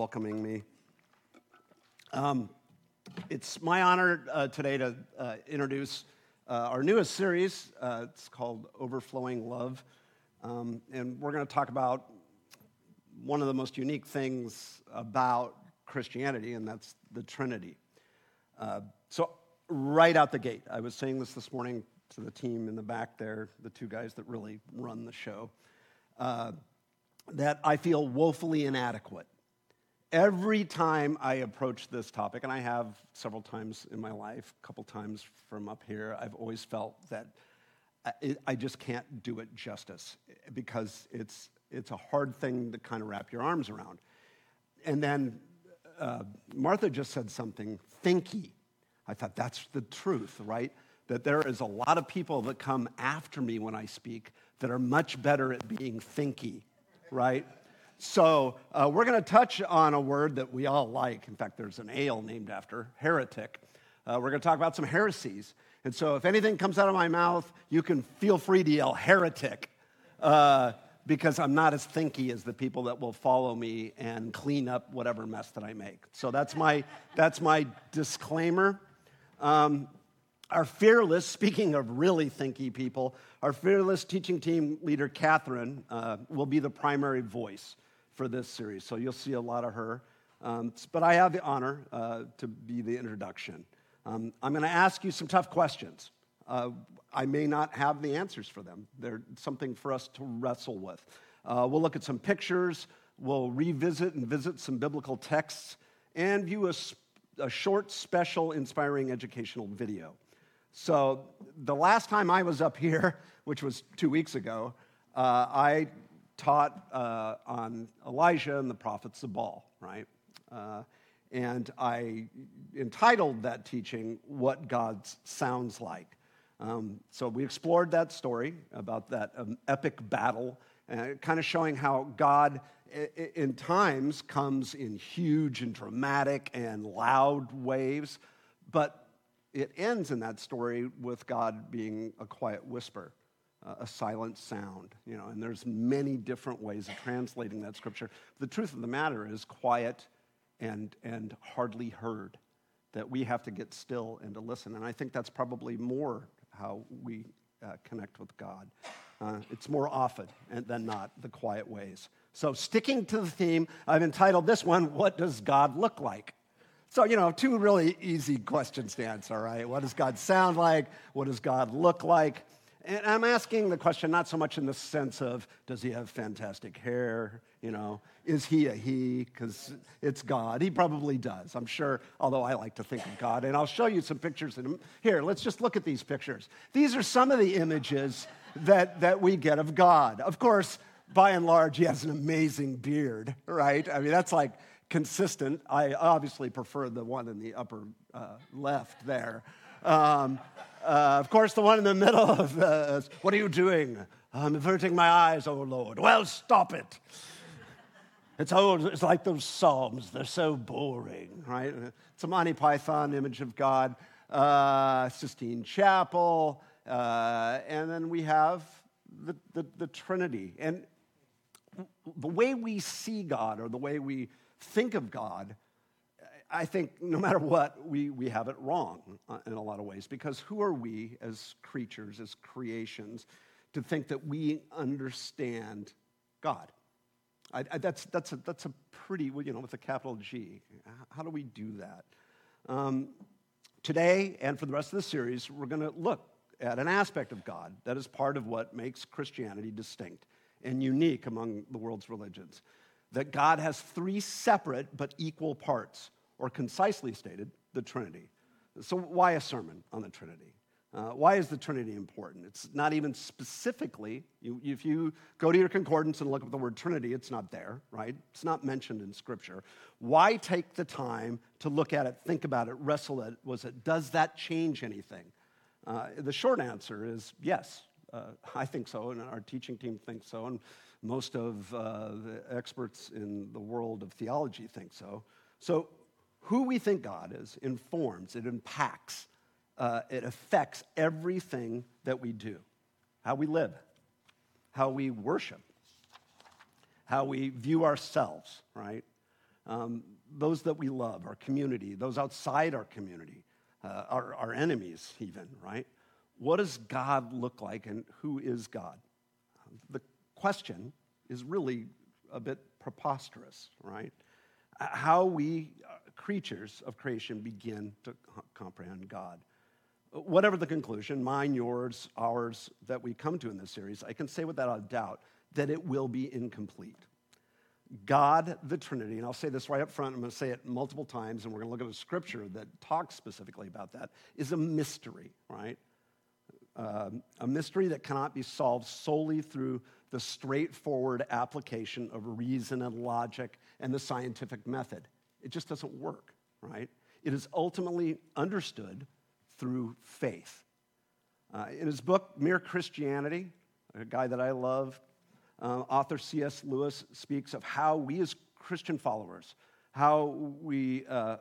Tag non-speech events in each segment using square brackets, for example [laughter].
welcoming me. Um, it's my honor uh, today to uh, introduce uh, our newest series. Uh, it's called Overflowing Love. Um, and we're going to talk about one of the most unique things about Christianity, and that's the Trinity. Uh, so, right out the gate, I was saying this this morning to the team in the back there, the two guys that really run the show, uh, that I feel woefully inadequate every time I approach this topic, and I have several times in my life, a couple times from up here, I've always felt that I just can't do it justice because it's, it's a hard thing to kind of wrap your arms around. And then uh, Martha just said something thinky. I thought that's the truth, right? That there is a lot of people that come after me when I speak that are much better at being thinky, right? So, uh, we're going to touch on a word that we all like. In fact, there's an ale named after heretic. Uh, we're going to talk about some heresies. And so, if anything comes out of my mouth, you can feel free to yell heretic uh, because I'm not as thinky as the people that will follow me and clean up whatever mess that I make. So, that's my, that's my disclaimer. Um, our fearless, speaking of really thinky people, our fearless teaching team leader, Catherine, uh, will be the primary voice for this series. So you'll see a lot of her. Um, but I have the honor uh, to be the introduction. Um, I'm going to ask you some tough questions. Uh, I may not have the answers for them. They're something for us to wrestle with. Uh, we'll look at some pictures, we'll revisit and visit some biblical texts, and view a, a short, special, inspiring educational video. So, the last time I was up here, [laughs] which was two weeks ago, uh, I taught uh, on Elijah and the prophets of Baal, right? Uh, and I entitled that teaching, What God Sounds Like. Um, so we explored that story about that um, epic battle, uh, kind of showing how God, in times, comes in huge and dramatic and loud waves, but it ends in that story with God being a quiet whisper a silent sound, you know, and there's many different ways of translating that scripture. The truth of the matter is quiet and, and hardly heard, that we have to get still and to listen. And I think that's probably more how we uh, connect with God. Uh, it's more often than not the quiet ways. So, sticking to the theme, I've entitled this one, What Does God Look Like? So, you know, two really easy questions to answer, right? What does God sound like? What does God look like? And I'm asking the question not so much in the sense of does he have fantastic hair? You know, is he a he? Because it's God. He probably does, I'm sure, although I like to think of God. And I'll show you some pictures. In, him. here, let's just look at these pictures. These are some of the images that, that we get of God. Of course, by and large, he has an amazing beard, right? I mean, that's like consistent. I obviously prefer the one in the upper uh, left there. Um, uh, of course, the one in the middle of uh, what are you doing? I'm averting my eyes, oh Lord. Well, stop it. It's old, it's like those Psalms, they're so boring, right? It's a Monty Python image of God, uh, Sistine Chapel, uh, and then we have the, the, the Trinity. And the way we see God or the way we think of God I think no matter what, we, we have it wrong uh, in a lot of ways because who are we as creatures, as creations, to think that we understand God? I, I, that's, that's, a, that's a pretty, you know, with a capital G. How do we do that? Um, today and for the rest of the series, we're going to look at an aspect of God that is part of what makes Christianity distinct and unique among the world's religions. That God has three separate but equal parts or concisely stated, the Trinity. So, why a sermon on the Trinity? Uh, why is the Trinity important? It's not even specifically, you, if you go to your concordance and look up the word Trinity, it's not there, right? It's not mentioned in Scripture. Why take the time to look at it, think about it, wrestle it? Was it, does that change anything? Uh, the short answer is yes. Uh, I think so, and our teaching team thinks so, and most of uh, the experts in the world of theology think so. So, who we think God is informs, it impacts, uh, it affects everything that we do how we live, how we worship, how we view ourselves, right? um, those that we love, our community, those outside our community, uh, our, our enemies, even, right? What does God look like and who is God? The question is really a bit preposterous, right? How we, creatures of creation, begin to comprehend God. Whatever the conclusion, mine, yours, ours, that we come to in this series, I can say without a doubt that it will be incomplete. God, the Trinity, and I'll say this right up front, I'm going to say it multiple times, and we're going to look at a scripture that talks specifically about that, is a mystery, right? Um, a mystery that cannot be solved solely through the straightforward application of reason and logic and the scientific method. It just doesn't work, right? It is ultimately understood through faith. Uh, in his book, Mere Christianity, a guy that I love, uh, author C.S. Lewis speaks of how we as Christian followers, how we uh,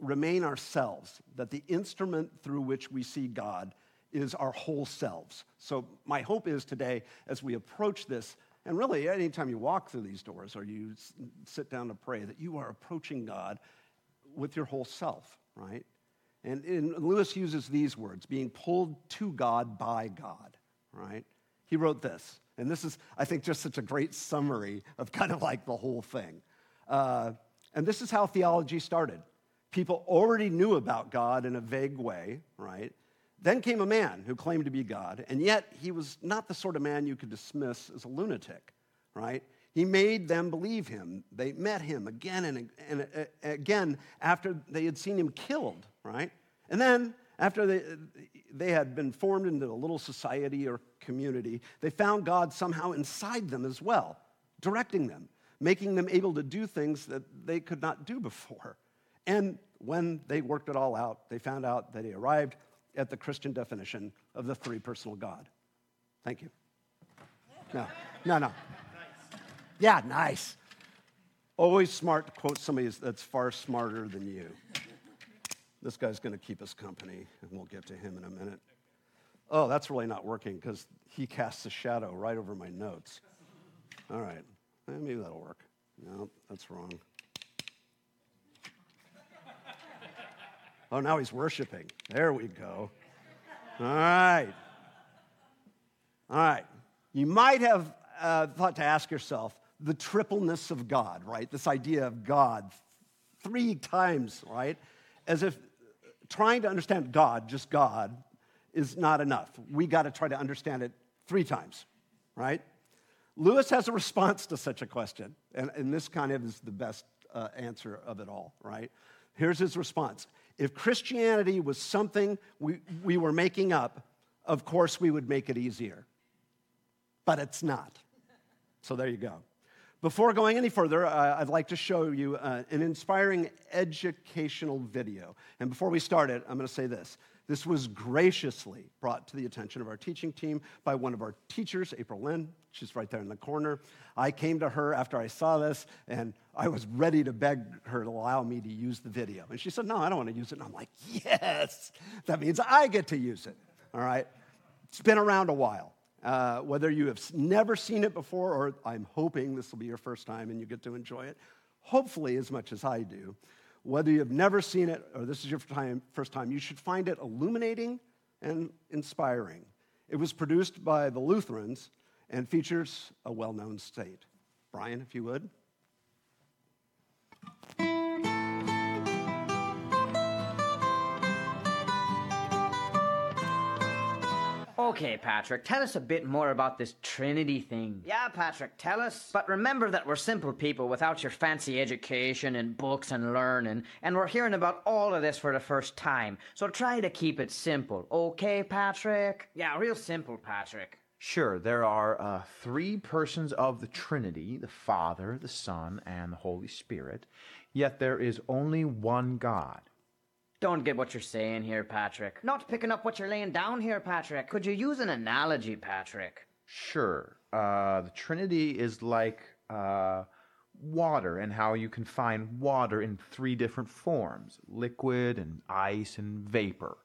remain ourselves, that the instrument through which we see God is our whole selves. So, my hope is today, as we approach this, and really anytime you walk through these doors or you sit down to pray, that you are approaching God with your whole self, right? And, and Lewis uses these words being pulled to God by God, right? He wrote this, and this is, I think, just such a great summary of [laughs] kind of like the whole thing. Uh, and this is how theology started. People already knew about God in a vague way, right? Then came a man who claimed to be God, and yet he was not the sort of man you could dismiss as a lunatic, right? He made them believe him. They met him again and, and uh, again after they had seen him killed, right? And then, after they, they had been formed into a little society or community, they found God somehow inside them as well, directing them, making them able to do things that they could not do before. And when they worked it all out, they found out that he arrived at the Christian definition of the three personal God. Thank you. No, no, no. Yeah, nice. Always smart to quote somebody that's far smarter than you. This guy's going to keep us company, and we'll get to him in a minute. Oh, that's really not working because he casts a shadow right over my notes. All right, maybe that'll work. No, that's wrong. Oh, now he's worshiping. There we go. All right. All right. You might have uh, thought to ask yourself the tripleness of God, right? This idea of God three times, right? As if trying to understand God, just God, is not enough. We got to try to understand it three times, right? Lewis has a response to such a question, and, and this kind of is the best uh, answer of it all, right? Here's his response if Christianity was something we, we were making up, of course we would make it easier. But it's not. So there you go. Before going any further, uh, I'd like to show you uh, an inspiring educational video. And before we start it, I'm going to say this. This was graciously brought to the attention of our teaching team by one of our teachers, April Lynn. She's right there in the corner. I came to her after I saw this, and I was ready to beg her to allow me to use the video. And she said, No, I don't want to use it. And I'm like, Yes, that means I get to use it. All right? It's been around a while. Uh, whether you have never seen it before, or I'm hoping this will be your first time and you get to enjoy it, hopefully as much as I do. Whether you've never seen it or this is your time, first time, you should find it illuminating and inspiring. It was produced by the Lutherans and features a well known saint. Brian, if you would. Okay, Patrick, tell us a bit more about this Trinity thing. Yeah, Patrick, tell us. But remember that we're simple people without your fancy education and books and learning, and we're hearing about all of this for the first time. So try to keep it simple, okay, Patrick? Yeah, real simple, Patrick. Sure, there are uh, three persons of the Trinity the Father, the Son, and the Holy Spirit, yet there is only one God. Don't get what you're saying here, Patrick. Not picking up what you're laying down here, Patrick. Could you use an analogy, Patrick? Sure. Uh, the Trinity is like uh, water and how you can find water in three different forms liquid and ice and vapor.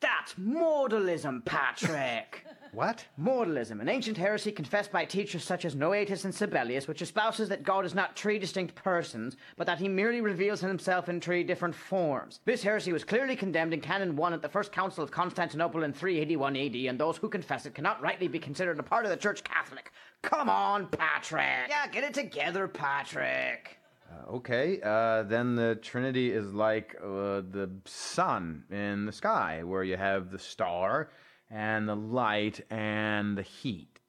That's modalism, Patrick. [laughs] What? Modalism, an ancient heresy confessed by teachers such as Noetus and Sabellius, which espouses that God is not three distinct persons, but that he merely reveals himself in three different forms. This heresy was clearly condemned in Canon 1 at the First Council of Constantinople in 381 AD, and those who confess it cannot rightly be considered a part of the Church Catholic. Come on, Patrick! Yeah, get it together, Patrick. Uh, okay, uh, then the Trinity is like uh, the sun in the sky, where you have the star and the light and the heat.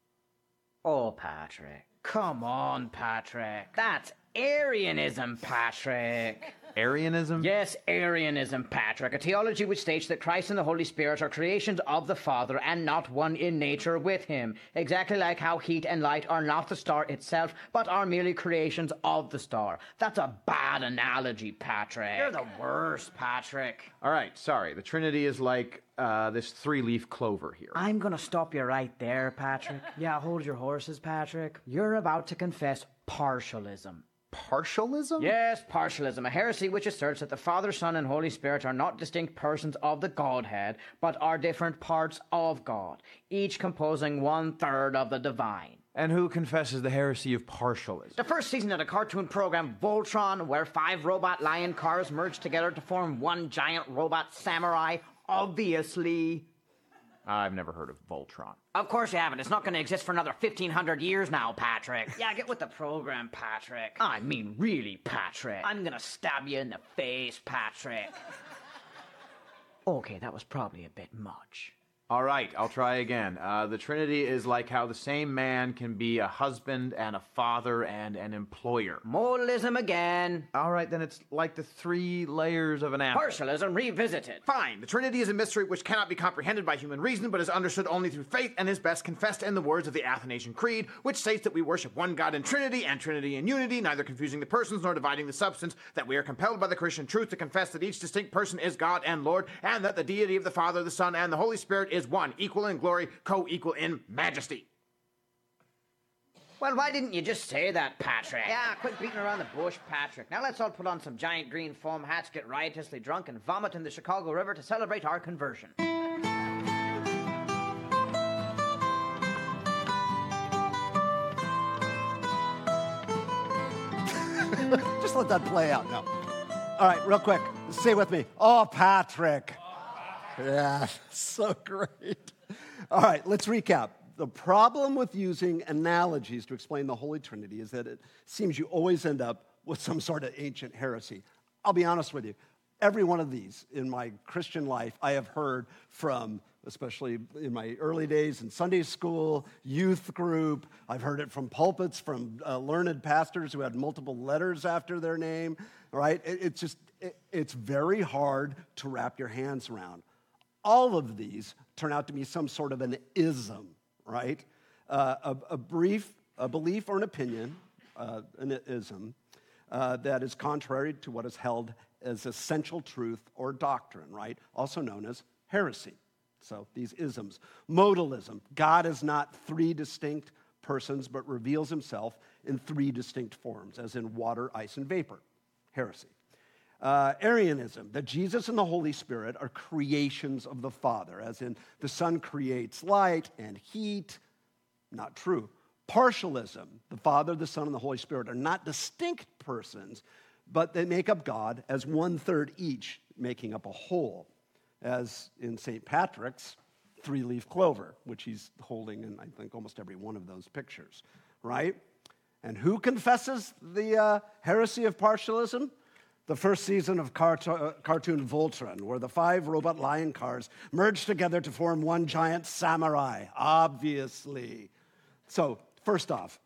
Oh, Patrick. Come on, Patrick. That's Arianism, Patrick. Arianism? Yes, Arianism, Patrick, a theology which states that Christ and the Holy Spirit are creations of the Father and not one in nature with him. Exactly like how heat and light are not the star itself, but are merely creations of the star. That's a bad analogy, Patrick. You're the worst, Patrick. All right, sorry. The Trinity is like uh, this three leaf clover here. I'm gonna stop you right there, Patrick. Yeah, hold your horses, Patrick. You're about to confess partialism. Partialism? Yes, partialism, a heresy which asserts that the Father, Son, and Holy Spirit are not distinct persons of the Godhead, but are different parts of God, each composing one third of the divine. And who confesses the heresy of partialism? The first season of the cartoon program Voltron, where five robot lion cars merge together to form one giant robot samurai, obviously. I've never heard of Voltron. Of course you haven't. It's not going to exist for another 1,500 years now, Patrick. Yeah, get with the program, Patrick. I mean, really, Patrick. I'm going to stab you in the face, Patrick. Okay, that was probably a bit much. All right, I'll try again. Uh, the Trinity is like how the same man can be a husband and a father and an employer. Modalism again. All right, then it's like the three layers of an apple. Partialism revisited. Fine. The Trinity is a mystery which cannot be comprehended by human reason, but is understood only through faith and is best confessed in the words of the Athanasian Creed, which states that we worship one God in Trinity and Trinity in unity, neither confusing the persons nor dividing the substance, that we are compelled by the Christian truth to confess that each distinct person is God and Lord, and that the deity of the Father, the Son, and the Holy Spirit is one, equal in glory, co equal in majesty. Well, why didn't you just say that, Patrick? Yeah, quit beating around the bush, Patrick. Now let's all put on some giant green foam hats, get riotously drunk, and vomit in the Chicago River to celebrate our conversion. [laughs] Just let that play out now. All right, real quick. Say with me. Oh, Patrick. Yeah, [laughs] so great. All right, let's recap. The problem with using analogies to explain the Holy Trinity is that it seems you always end up with some sort of ancient heresy. I'll be honest with you. Every one of these in my Christian life, I have heard from, especially in my early days in Sunday school, youth group. I've heard it from pulpits, from uh, learned pastors who had multiple letters after their name, right? It, it's just, it, it's very hard to wrap your hands around. All of these turn out to be some sort of an ism, right? Uh, a, a brief, a belief or an opinion, uh, an ism, uh, that is contrary to what is held as essential truth or doctrine, right? Also known as heresy. So these isms. Modalism God is not three distinct persons, but reveals himself in three distinct forms, as in water, ice, and vapor. Heresy. Uh, Arianism, that Jesus and the Holy Spirit are creations of the Father, as in the Son creates light and heat. Not true. Partialism, the Father, the Son, and the Holy Spirit are not distinct persons, but they make up God as one third each, making up a whole, as in St. Patrick's three leaf clover, which he's holding in, I think, almost every one of those pictures, right? And who confesses the uh, heresy of partialism? The first season of uh, cartoon Voltron, where the five robot lion cars merge together to form one giant samurai, obviously. So, first off,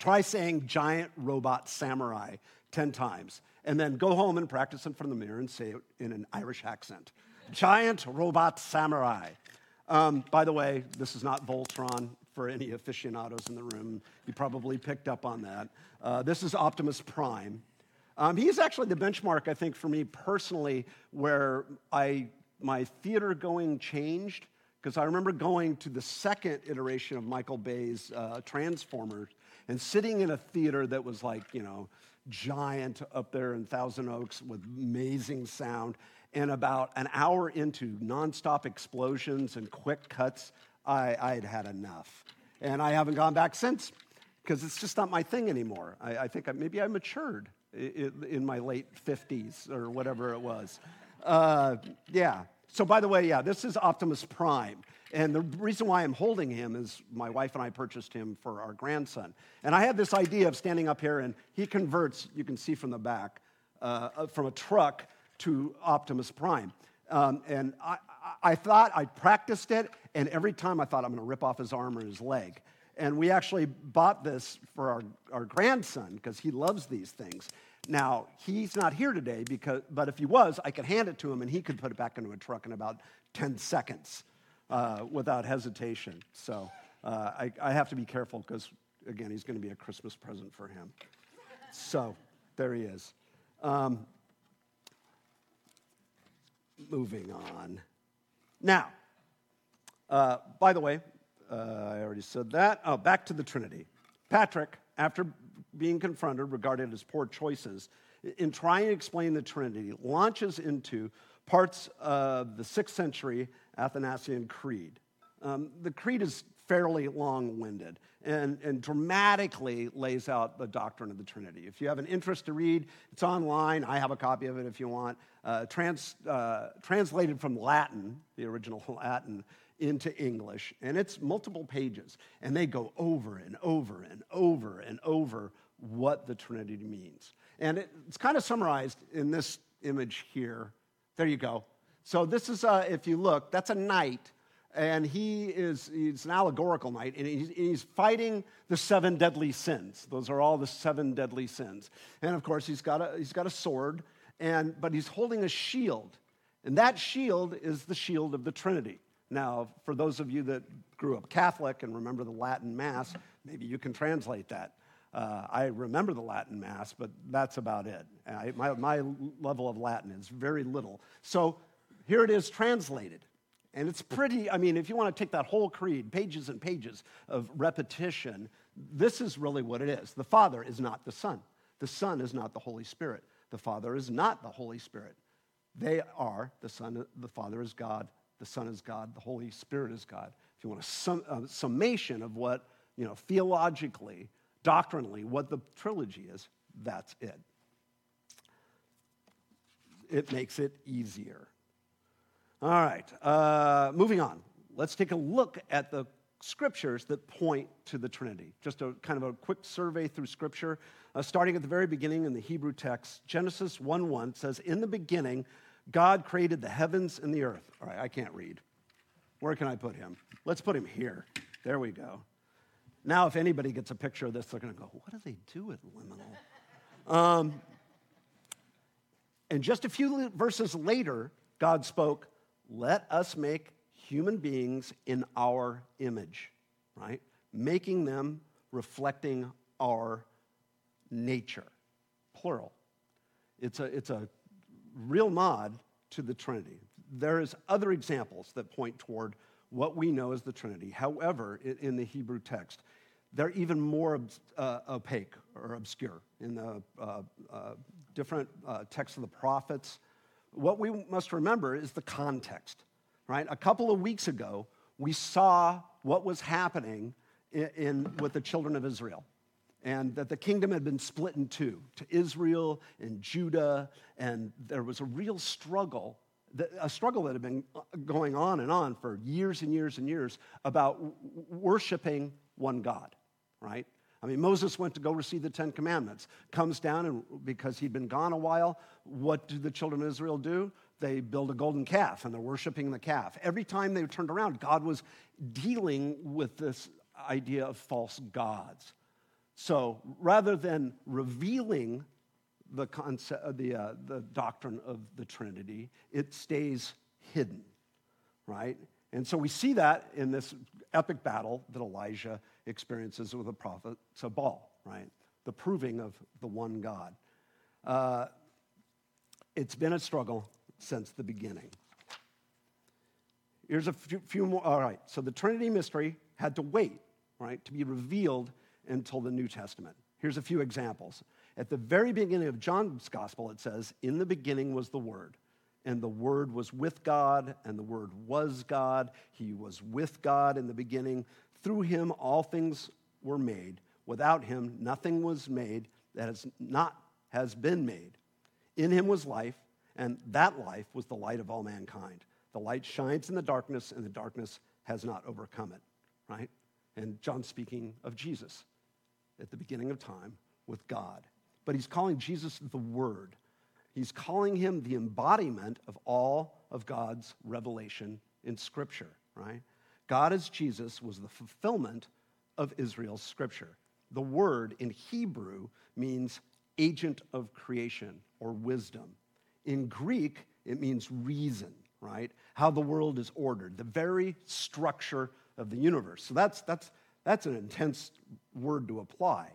try saying giant robot samurai 10 times, and then go home and practice in front of the mirror and say it in an Irish accent. Giant robot samurai. Um, by the way, this is not Voltron for any aficionados in the room. You probably picked up on that. Uh, this is Optimus Prime. Um, he's actually the benchmark, I think, for me personally, where I, my theater going changed. Because I remember going to the second iteration of Michael Bay's uh, Transformers and sitting in a theater that was like, you know, giant up there in Thousand Oaks with amazing sound. And about an hour into nonstop explosions and quick cuts, I, I had had enough. And I haven't gone back since because it's just not my thing anymore. I, I think I, maybe I matured in, my late 50s or whatever it was. Uh, yeah. So, by the way, yeah, this is Optimus Prime. And the reason why I'm holding him is my wife and I purchased him for our grandson. And I had this idea of standing up here, and he converts, you can see from the back, uh, uh from a truck to Optimus Prime. Um, and I, I thought I practiced it, and every time I thought I'm going to rip off his arm or his leg. And we actually bought this for our, our grandson because he loves these things. Now, he's not here today, because, but if he was, I could hand it to him and he could put it back into a truck in about 10 seconds uh, without hesitation. So uh, I, I, have to be careful because, again, he's going to be a Christmas present for him. So there he is. Um, moving on. Now, uh, by the way, uh, I already said that. Oh, back to the Trinity. Patrick, after being confronted regarding his poor choices, in trying to explain the Trinity, launches into parts of the sixth century Athanasian Creed. Um, the Creed is fairly long winded and, and dramatically lays out the doctrine of the Trinity. If you have an interest to read, it's online. I have a copy of it if you want. Uh, trans, uh, translated from Latin, the original [laughs] Latin, into English, and it's multiple pages. And they go over and over and over and over what the Trinity means. And it, it's kind of summarized in this image here. There you go. So this is, uh, if you look, that's a knight, and he is he's an allegorical knight, and he's, he's, fighting the seven deadly sins. Those are all the seven deadly sins. And of course, he's got a, he's got a sword, and, but he's holding a shield. And that shield is the shield of the Trinity. Now, for those of you that grew up Catholic and remember the Latin Mass, maybe you can translate that. Uh, I remember the Latin Mass, but that's about it. I, my, my level of Latin is very little. So here it is translated. And it's pretty, I mean, if you want to take that whole creed, pages and pages of repetition, this is really what it is. The Father is not the Son. The Son is not the Holy Spirit. The Father is not the Holy Spirit. They are the Son, the Father is God, the Son is God, the Holy Spirit is God. If you want a, sum, a summation of what, you know, theologically, doctrinally, what the trilogy is, that's it. It makes it easier. All right, uh, moving on. Let's take a look at the scriptures that point to the Trinity. Just a kind of a quick survey through scripture, uh, starting at the very beginning in the Hebrew text. Genesis 1 1 says, In the beginning, God created the heavens and the earth. All right, I can't read. Where can I put him? Let's put him here. There we go. Now, if anybody gets a picture of this, they're going to go, What do they do with Liminal? Um, and just a few verses later, God spoke, let us make human beings in our image, right? Making them reflecting our nature, plural. It's a, it's a real nod to the Trinity. There is other examples that point toward what we know as the Trinity. However, in the Hebrew text, they're even more uh, opaque or obscure in the uh, uh, different uh, texts of the prophets what we must remember is the context, right? A couple of weeks ago, we saw what was happening in, in, with the children of Israel, and that the kingdom had been split in two to Israel and Judah, and there was a real struggle, a struggle that had been going on and on for years and years and years about worshiping one God, right? I mean, Moses went to go receive the Ten Commandments, comes down, and because he'd been gone a while, what do the children of Israel do? They build a golden calf and they're worshiping the calf. Every time they turned around, God was dealing with this idea of false gods. So rather than revealing the, concept, uh, the, uh, the doctrine of the Trinity, it stays hidden, right? And so we see that in this epic battle that Elijah experiences with the prophet of Baal, right? The proving of the one God. Uh, it's been a struggle since the beginning. Here's a few, few more. All right, so the Trinity mystery had to wait, right, to be revealed until the New Testament. Here's a few examples. At the very beginning of John's gospel, it says, In the beginning was the Word, and the Word was with God, and the Word was God. He was with God in the beginning. Through him, all things were made. Without him, nothing was made that has not has been made. In him was life, and that life was the light of all mankind. The light shines in the darkness, and the darkness has not overcome it. Right? And John speaking of Jesus at the beginning of time with God. But he's calling Jesus the Word. He's calling him the embodiment of all of God's revelation in Scripture, right? God as Jesus was the fulfillment of Israel's Scripture. The word in Hebrew means agent of creation or wisdom. In Greek, it means reason, right? How the world is ordered, the very structure of the universe. So that's, that's, that's an intense word to apply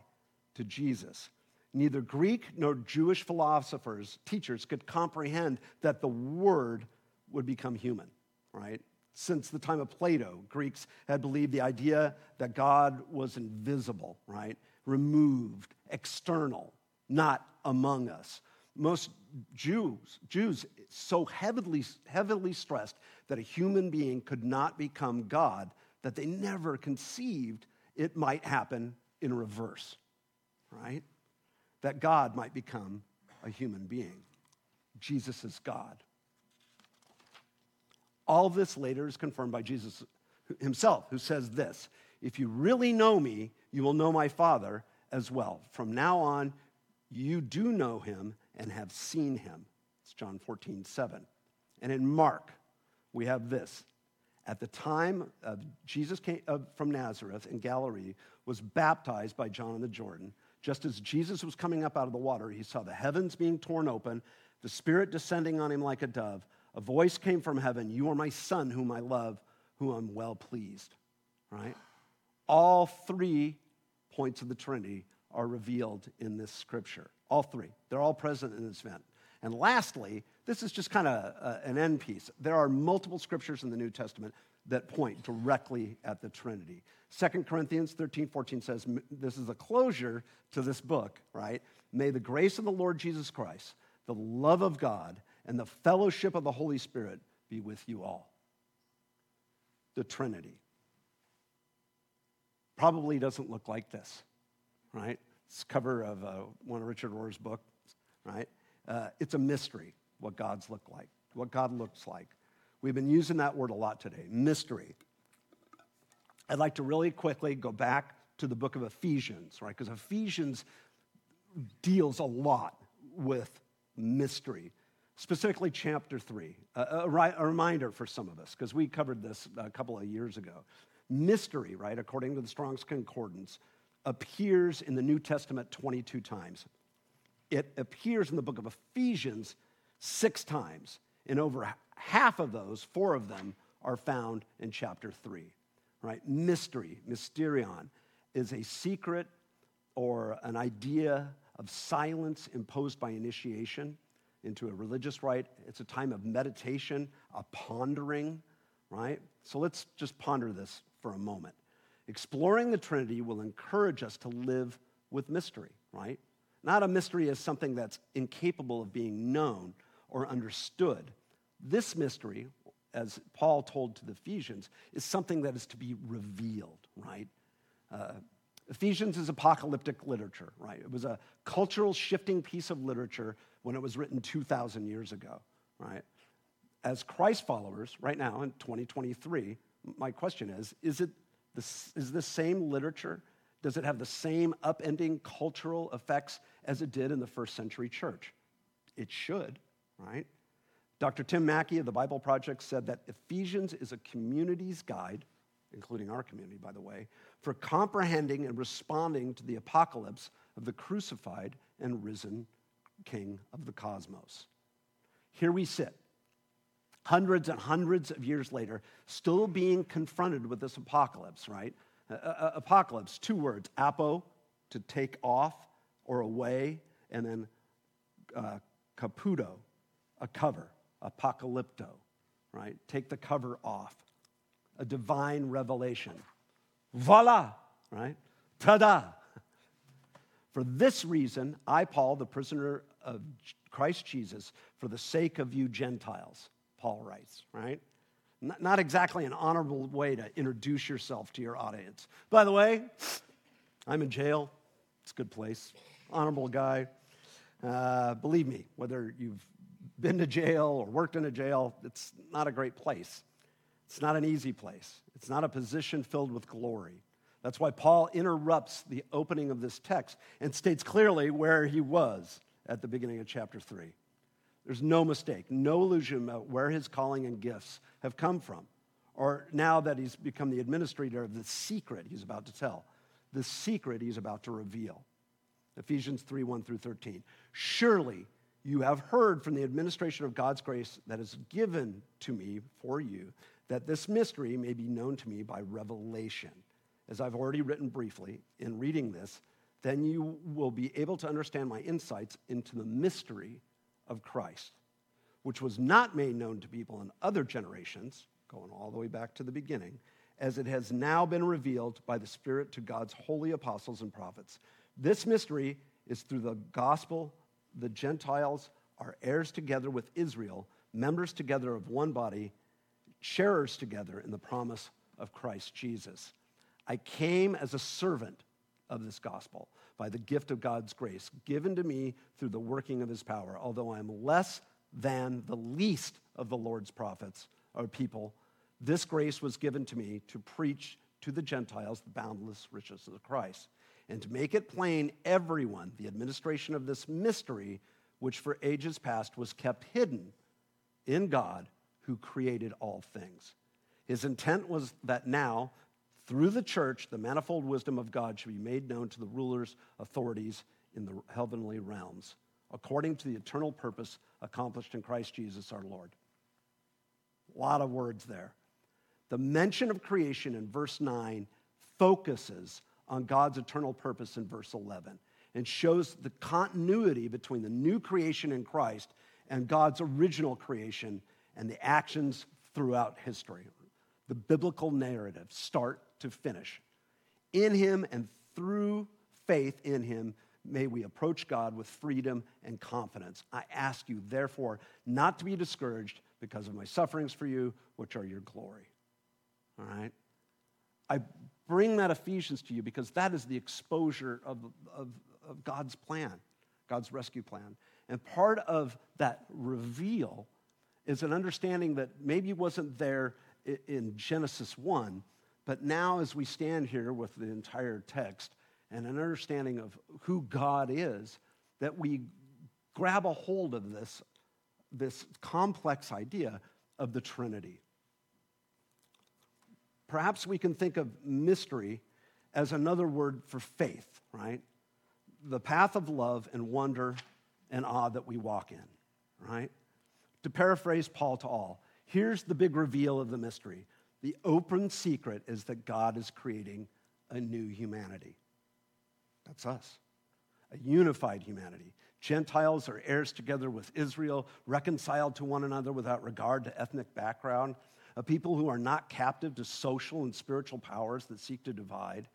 to Jesus. Neither Greek nor Jewish philosophers, teachers, could comprehend that the Word would become human, right? Since the time of Plato, Greeks had believed the idea that God was invisible, right? Removed, external, not among us. Most Jews, Jews so heavily, heavily stressed that a human being could not become God that they never conceived it might happen in reverse, right? that God might become a human being. Jesus is God. All this later is confirmed by Jesus himself, who says this If you really know me, you will know my Father as well. From now on, you do know him and have seen him. It's John 14, 7. And in Mark, we have this. At the time of Jesus came from Nazareth in Galilee, was baptized by John in the Jordan. Just as Jesus was coming up out of the water, he saw the heavens being torn open, the Spirit descending on him like a dove. A voice came from heaven You are my Son, whom I love, whom I'm well pleased. Right? All three points of the Trinity are revealed in this scripture. All three. They're all present in this event. And lastly, this is just kind of uh, an end piece. There are multiple scriptures in the New Testament that point directly at the Trinity. 2 Corinthians 13, 14 says, This is a closure to this book, right? May the grace of the Lord Jesus Christ, the love of God, and the fellowship of the Holy Spirit be with you all. The Trinity. Probably doesn't look like this, right? It's cover of uh, one of Richard Rohr's books, right? Uh, it's a mystery what God's look like, what God looks like. We've been using that word a lot today mystery. I'd like to really quickly go back to the book of Ephesians, right? Because Ephesians deals a lot with mystery, specifically chapter three. A, a, a reminder for some of us, because we covered this a couple of years ago. Mystery, right, according to the Strong's Concordance, appears in the New Testament 22 times. It appears in the book of Ephesians six times. and over half of those, four of them, are found in chapter 3. Right? Mystery, mysterion, is a secret or an idea of silence imposed by initiation into a religious rite. It's a time of meditation, a pondering, right? So let's just ponder this for a moment. Exploring the Trinity will encourage us to live with mystery, right? Not a mystery as something that's incapable of being known or understood, this mystery, as Paul told to the Ephesians, is something that is to be revealed, right? Uh, Ephesians is apocalyptic literature, right? It was a cultural shifting piece of literature when it was written 2,000 years ago, right? As Christ followers, right now in 2023, my question is is, it this, is this same literature, does it have the same upending cultural effects as it did in the first century church? It should, right? Dr. Tim Mackie of the Bible Project said that Ephesians is a community's guide, including our community, by the way, for comprehending and responding to the apocalypse of the crucified and risen King of the cosmos. Here we sit, hundreds and hundreds of years later, still being confronted with this apocalypse, right? Uh, apocalypse, two words apo, to take off or away, and then uh, caputo, a cover apocalypto, right? Take the cover off. A divine revelation. Voila, right? Ta da! For this reason, I, Paul, the prisoner of Christ Jesus for the sake of you Gentiles, Paul writes, right? Not exactly an honorable way to introduce yourself to your audience. By the way, I'm in jail. It's a good place. Honorable guy. Uh, believe me, whether you've been to jail or worked in a jail, it's not a great place. It's not an easy place. It's not a position filled with glory. That's why Paul interrupts the opening of this text and states clearly where he was at the beginning of chapter 3. There's no mistake, no illusion about where his calling and gifts have come from, or now that he's become the administrator of the secret he's about to tell, the secret he's about to reveal. Ephesians 3 1 through 13. Surely you have heard from the administration of God's grace that is given to me for you, that this mystery may be known to me by revelation as I've already written briefly in reading this, then you will be able to understand my insights into the mystery of Christ, which was not made known to people in other generations, going all the way back to the beginning, as it has now been revealed by the Spirit to God's holy apostles and prophets. This mystery is through the gospel, the Gentiles are heirs together with Israel, members together of one body, sharers together in the promise of Christ Jesus. I came as a servant of this gospel by the gift of God's grace given to me through the working of his power. Although I am less than the least of the Lord's prophets or people, this grace was given to me to preach to the Gentiles the boundless riches of Christ and to make it plain everyone the administration of this mystery which for ages past was kept hidden in God who created all things. His intent was that now through the church, the manifold wisdom of God should be made known to the rulers, authorities in the heavenly realms, according to the eternal purpose accomplished in Christ Jesus our Lord. A lot of words there. The mention of creation in verse 9 focuses on God's eternal purpose in verse 11 and shows the continuity between the new creation in Christ and God's original creation and the actions throughout history. The biblical narrative, start to finish. In him and through faith in him, may we approach God with freedom and confidence. I ask you, therefore, not to be discouraged because of my sufferings for you, which are your glory. All right? I bring that Ephesians to you because that is the exposure of, of, of God's plan, God's rescue plan. And part of that reveal is an understanding that maybe wasn't there in Genesis 1, but now, as we stand here with the entire text and an understanding of who God is, that we grab a hold of this, this complex idea of the Trinity. Perhaps we can think of mystery as another word for faith, right? The path of love and wonder and awe that we walk in, right? To paraphrase Paul to all, here's the big reveal of the mystery the open secret is that God is creating a new humanity. That's us, a unified humanity. Gentiles are heirs together with Israel, reconciled to one another without regard to ethnic background, a people who are not captive to social and spiritual powers that seek to divide.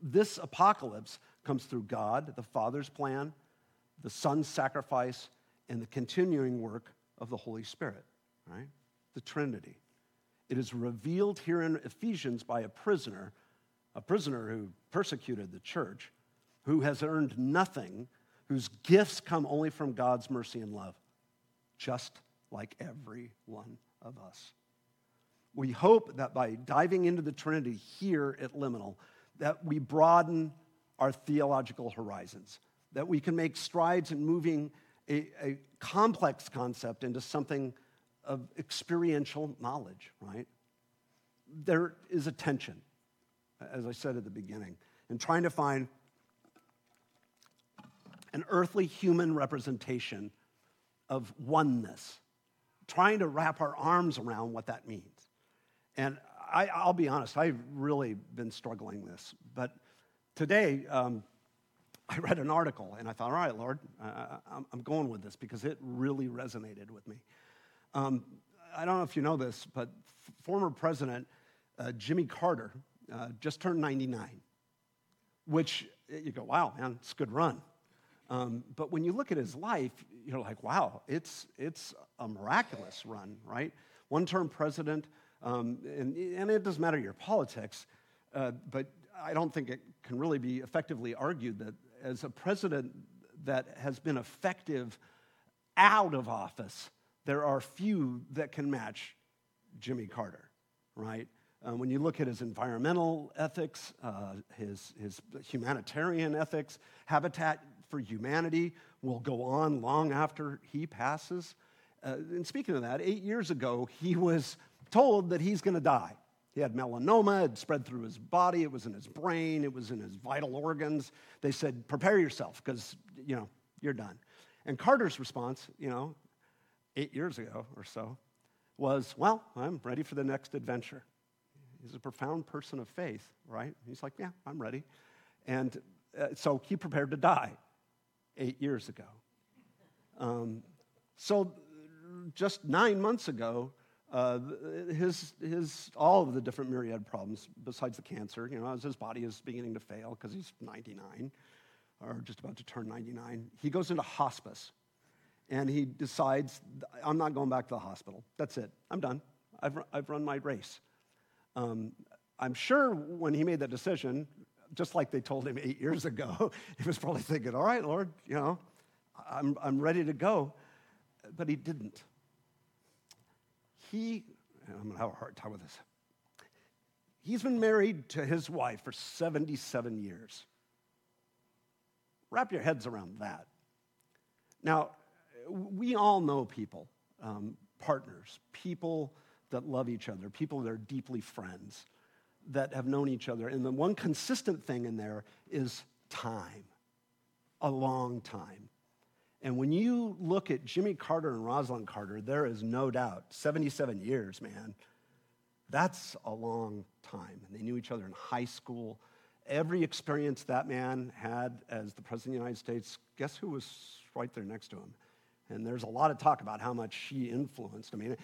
This apocalypse comes through God, the Father's plan, the Son's sacrifice, and the continuing work of the Holy Spirit, right? The Trinity. It is revealed here in Ephesians by a prisoner, a prisoner who persecuted the church, who has earned nothing, whose gifts come only from God's mercy and love, just like every one of us. We hope that by diving into the Trinity here at Liminal, that we broaden our theological horizons, that we can make strides in moving a, a complex concept into something of experiential knowledge, right? There is a tension, as I said at the beginning, in trying to find an earthly human representation of oneness, trying to wrap our arms around what that means. And I, will be honest, I've really been struggling this. But today, um, I read an article and I thought, all right, Lord, I, am going with this because it really resonated with me. Um, I don't know if you know this, but f- former President uh, Jimmy Carter uh, just turned 99, which you go, wow, man, it's a good run. Um, but when you look at his life, you're like, wow, it's, it's a miraculous run, right? One term president, um, and, and it doesn't matter your politics, uh, but I don't think it can really be effectively argued that as a president that has been effective out of office, there are few that can match Jimmy Carter, right? Um, when you look at his environmental ethics, uh, his, his humanitarian ethics, Habitat for Humanity will go on long after he passes. Uh, and speaking of that, eight years ago, he was told that he's going to die. He had melanoma, it spread through his body, it was in his brain, it was in his vital organs. They said, prepare yourself, because, you know, you're done. And Carter's response, you know, eight years ago or so, was, well, I'm ready for the next adventure. He's a profound person of faith, right? He's like, yeah, I'm ready. And uh, so he prepared to die eight years ago. Um, so just nine months ago, uh, his, his, all of the different myriad problems besides the cancer, you know, as his body is beginning to fail because he's 99 or just about to turn 99, he goes into hospice and he decides, I'm not going back to the hospital. That's it. I'm done. I've, I've run my race. Um, I'm sure when he made that decision, just like they told him eight years ago, [laughs] he was probably thinking, all right, Lord, you know, I'm, I'm ready to go. But he didn't he, I'm going to have a hard time with this. He's been married to his wife for 77 years. Wrap your heads around that. Now, we all know people, um, partners, people that love each other, people that are deeply friends, that have known each other. And the one consistent thing in there is time, a long time. And when you look at Jimmy Carter and Rosalynn Carter, there is no doubt 77 years, man. That's a long time. And they knew each other in high school. Every experience that man had as the President of the United States, guess who was right there next to him? And there's a lot of talk about how much she influenced. I mean,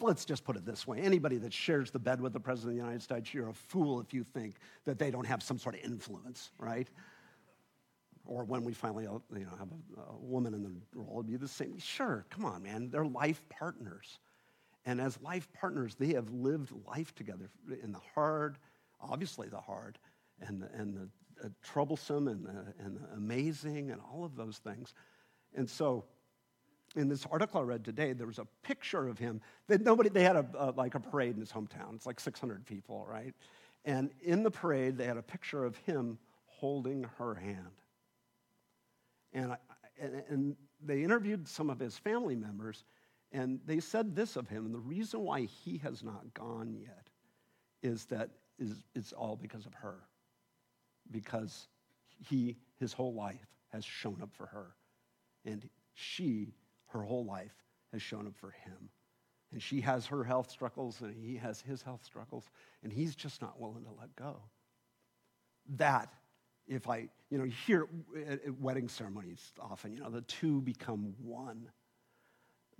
let's just put it this way anybody that shares the bed with the President of the United States, you're a fool if you think that they don't have some sort of influence, right? or when we finally uh, you know, have a, a woman in the role, it'd be the same. Sure, come on, man. They're life partners. And as life partners, they have lived life together in the hard, obviously the hard, and the, and the uh, troublesome and the, and the amazing and all of those things. And so in this article I read today, there was a picture of him that nobody, they had a, a, like a parade in his hometown. It's like 600 people, right? And in the parade, they had a picture of him holding her hand. And, I, and, and they interviewed some of his family members, and they said this of him. And the reason why he has not gone yet is that is, it's all because of her. Because he, his whole life, has shown up for her. And she, her whole life, has shown up for him. And she has her health struggles, and he has his health struggles, and he's just not willing to let go. That if I, you know, hear at, wedding ceremonies often, you know, the two become one.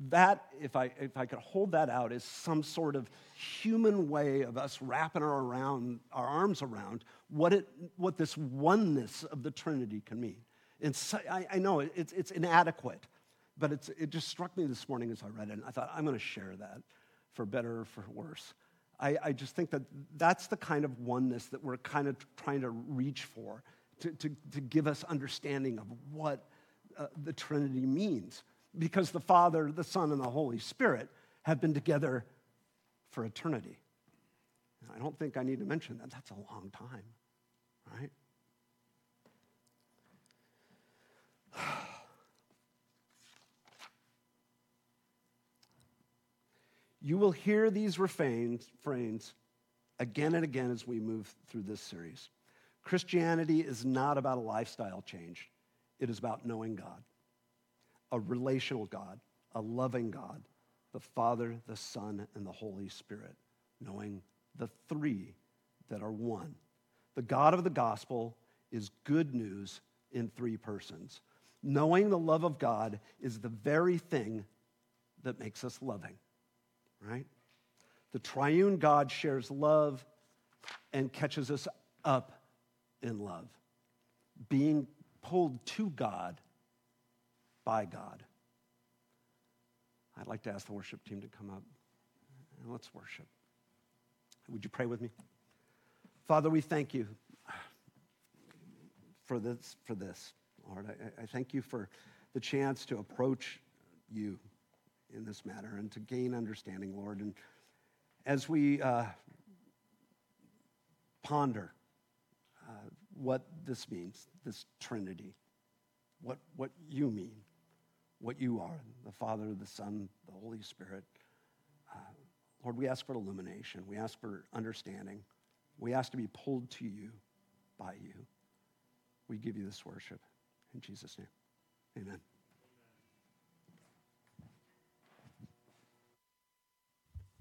That, if I, if I could hold that out as some sort of human way of us wrapping our, around, our arms around what, it, what this oneness of the Trinity can mean. And so, I, I know it's, it's inadequate, but it just struck me this morning as I read it, and I thought, I'm going to share that for better or for worse. I, I, just think that that's the kind of oneness that we're kind of trying to reach for to, to, to give us understanding of what uh, the Trinity means. Because the Father, the Son, and the Holy Spirit have been together for eternity. And I don't think I need to mention that. That's a long time, right? You will hear these refrains, again and again as we move through this series. Christianity is not about a lifestyle change, it is about knowing God, a relational God, a loving God, the Father, the Son, and the Holy Spirit, knowing the three that are one. The God of the gospel is good news in three persons. Knowing the love of God is the very thing that makes us loving, right? The triune God shares love and catches us up in love. Being pulled to God by God. I'd like to ask the worship team to come up and let's worship. Would you pray with me? Father, we thank you for this, for this Lord. I, I thank you for the chance to approach you in this matter and to gain understanding, Lord. And as we uh, ponder uh, what this means, this Trinity, what, what you mean, what you are, the Father, the Son, the Holy Spirit, uh, Lord, we ask for illumination. We ask for understanding. We ask to be pulled to you by you. We give you this worship. In Jesus' name, amen.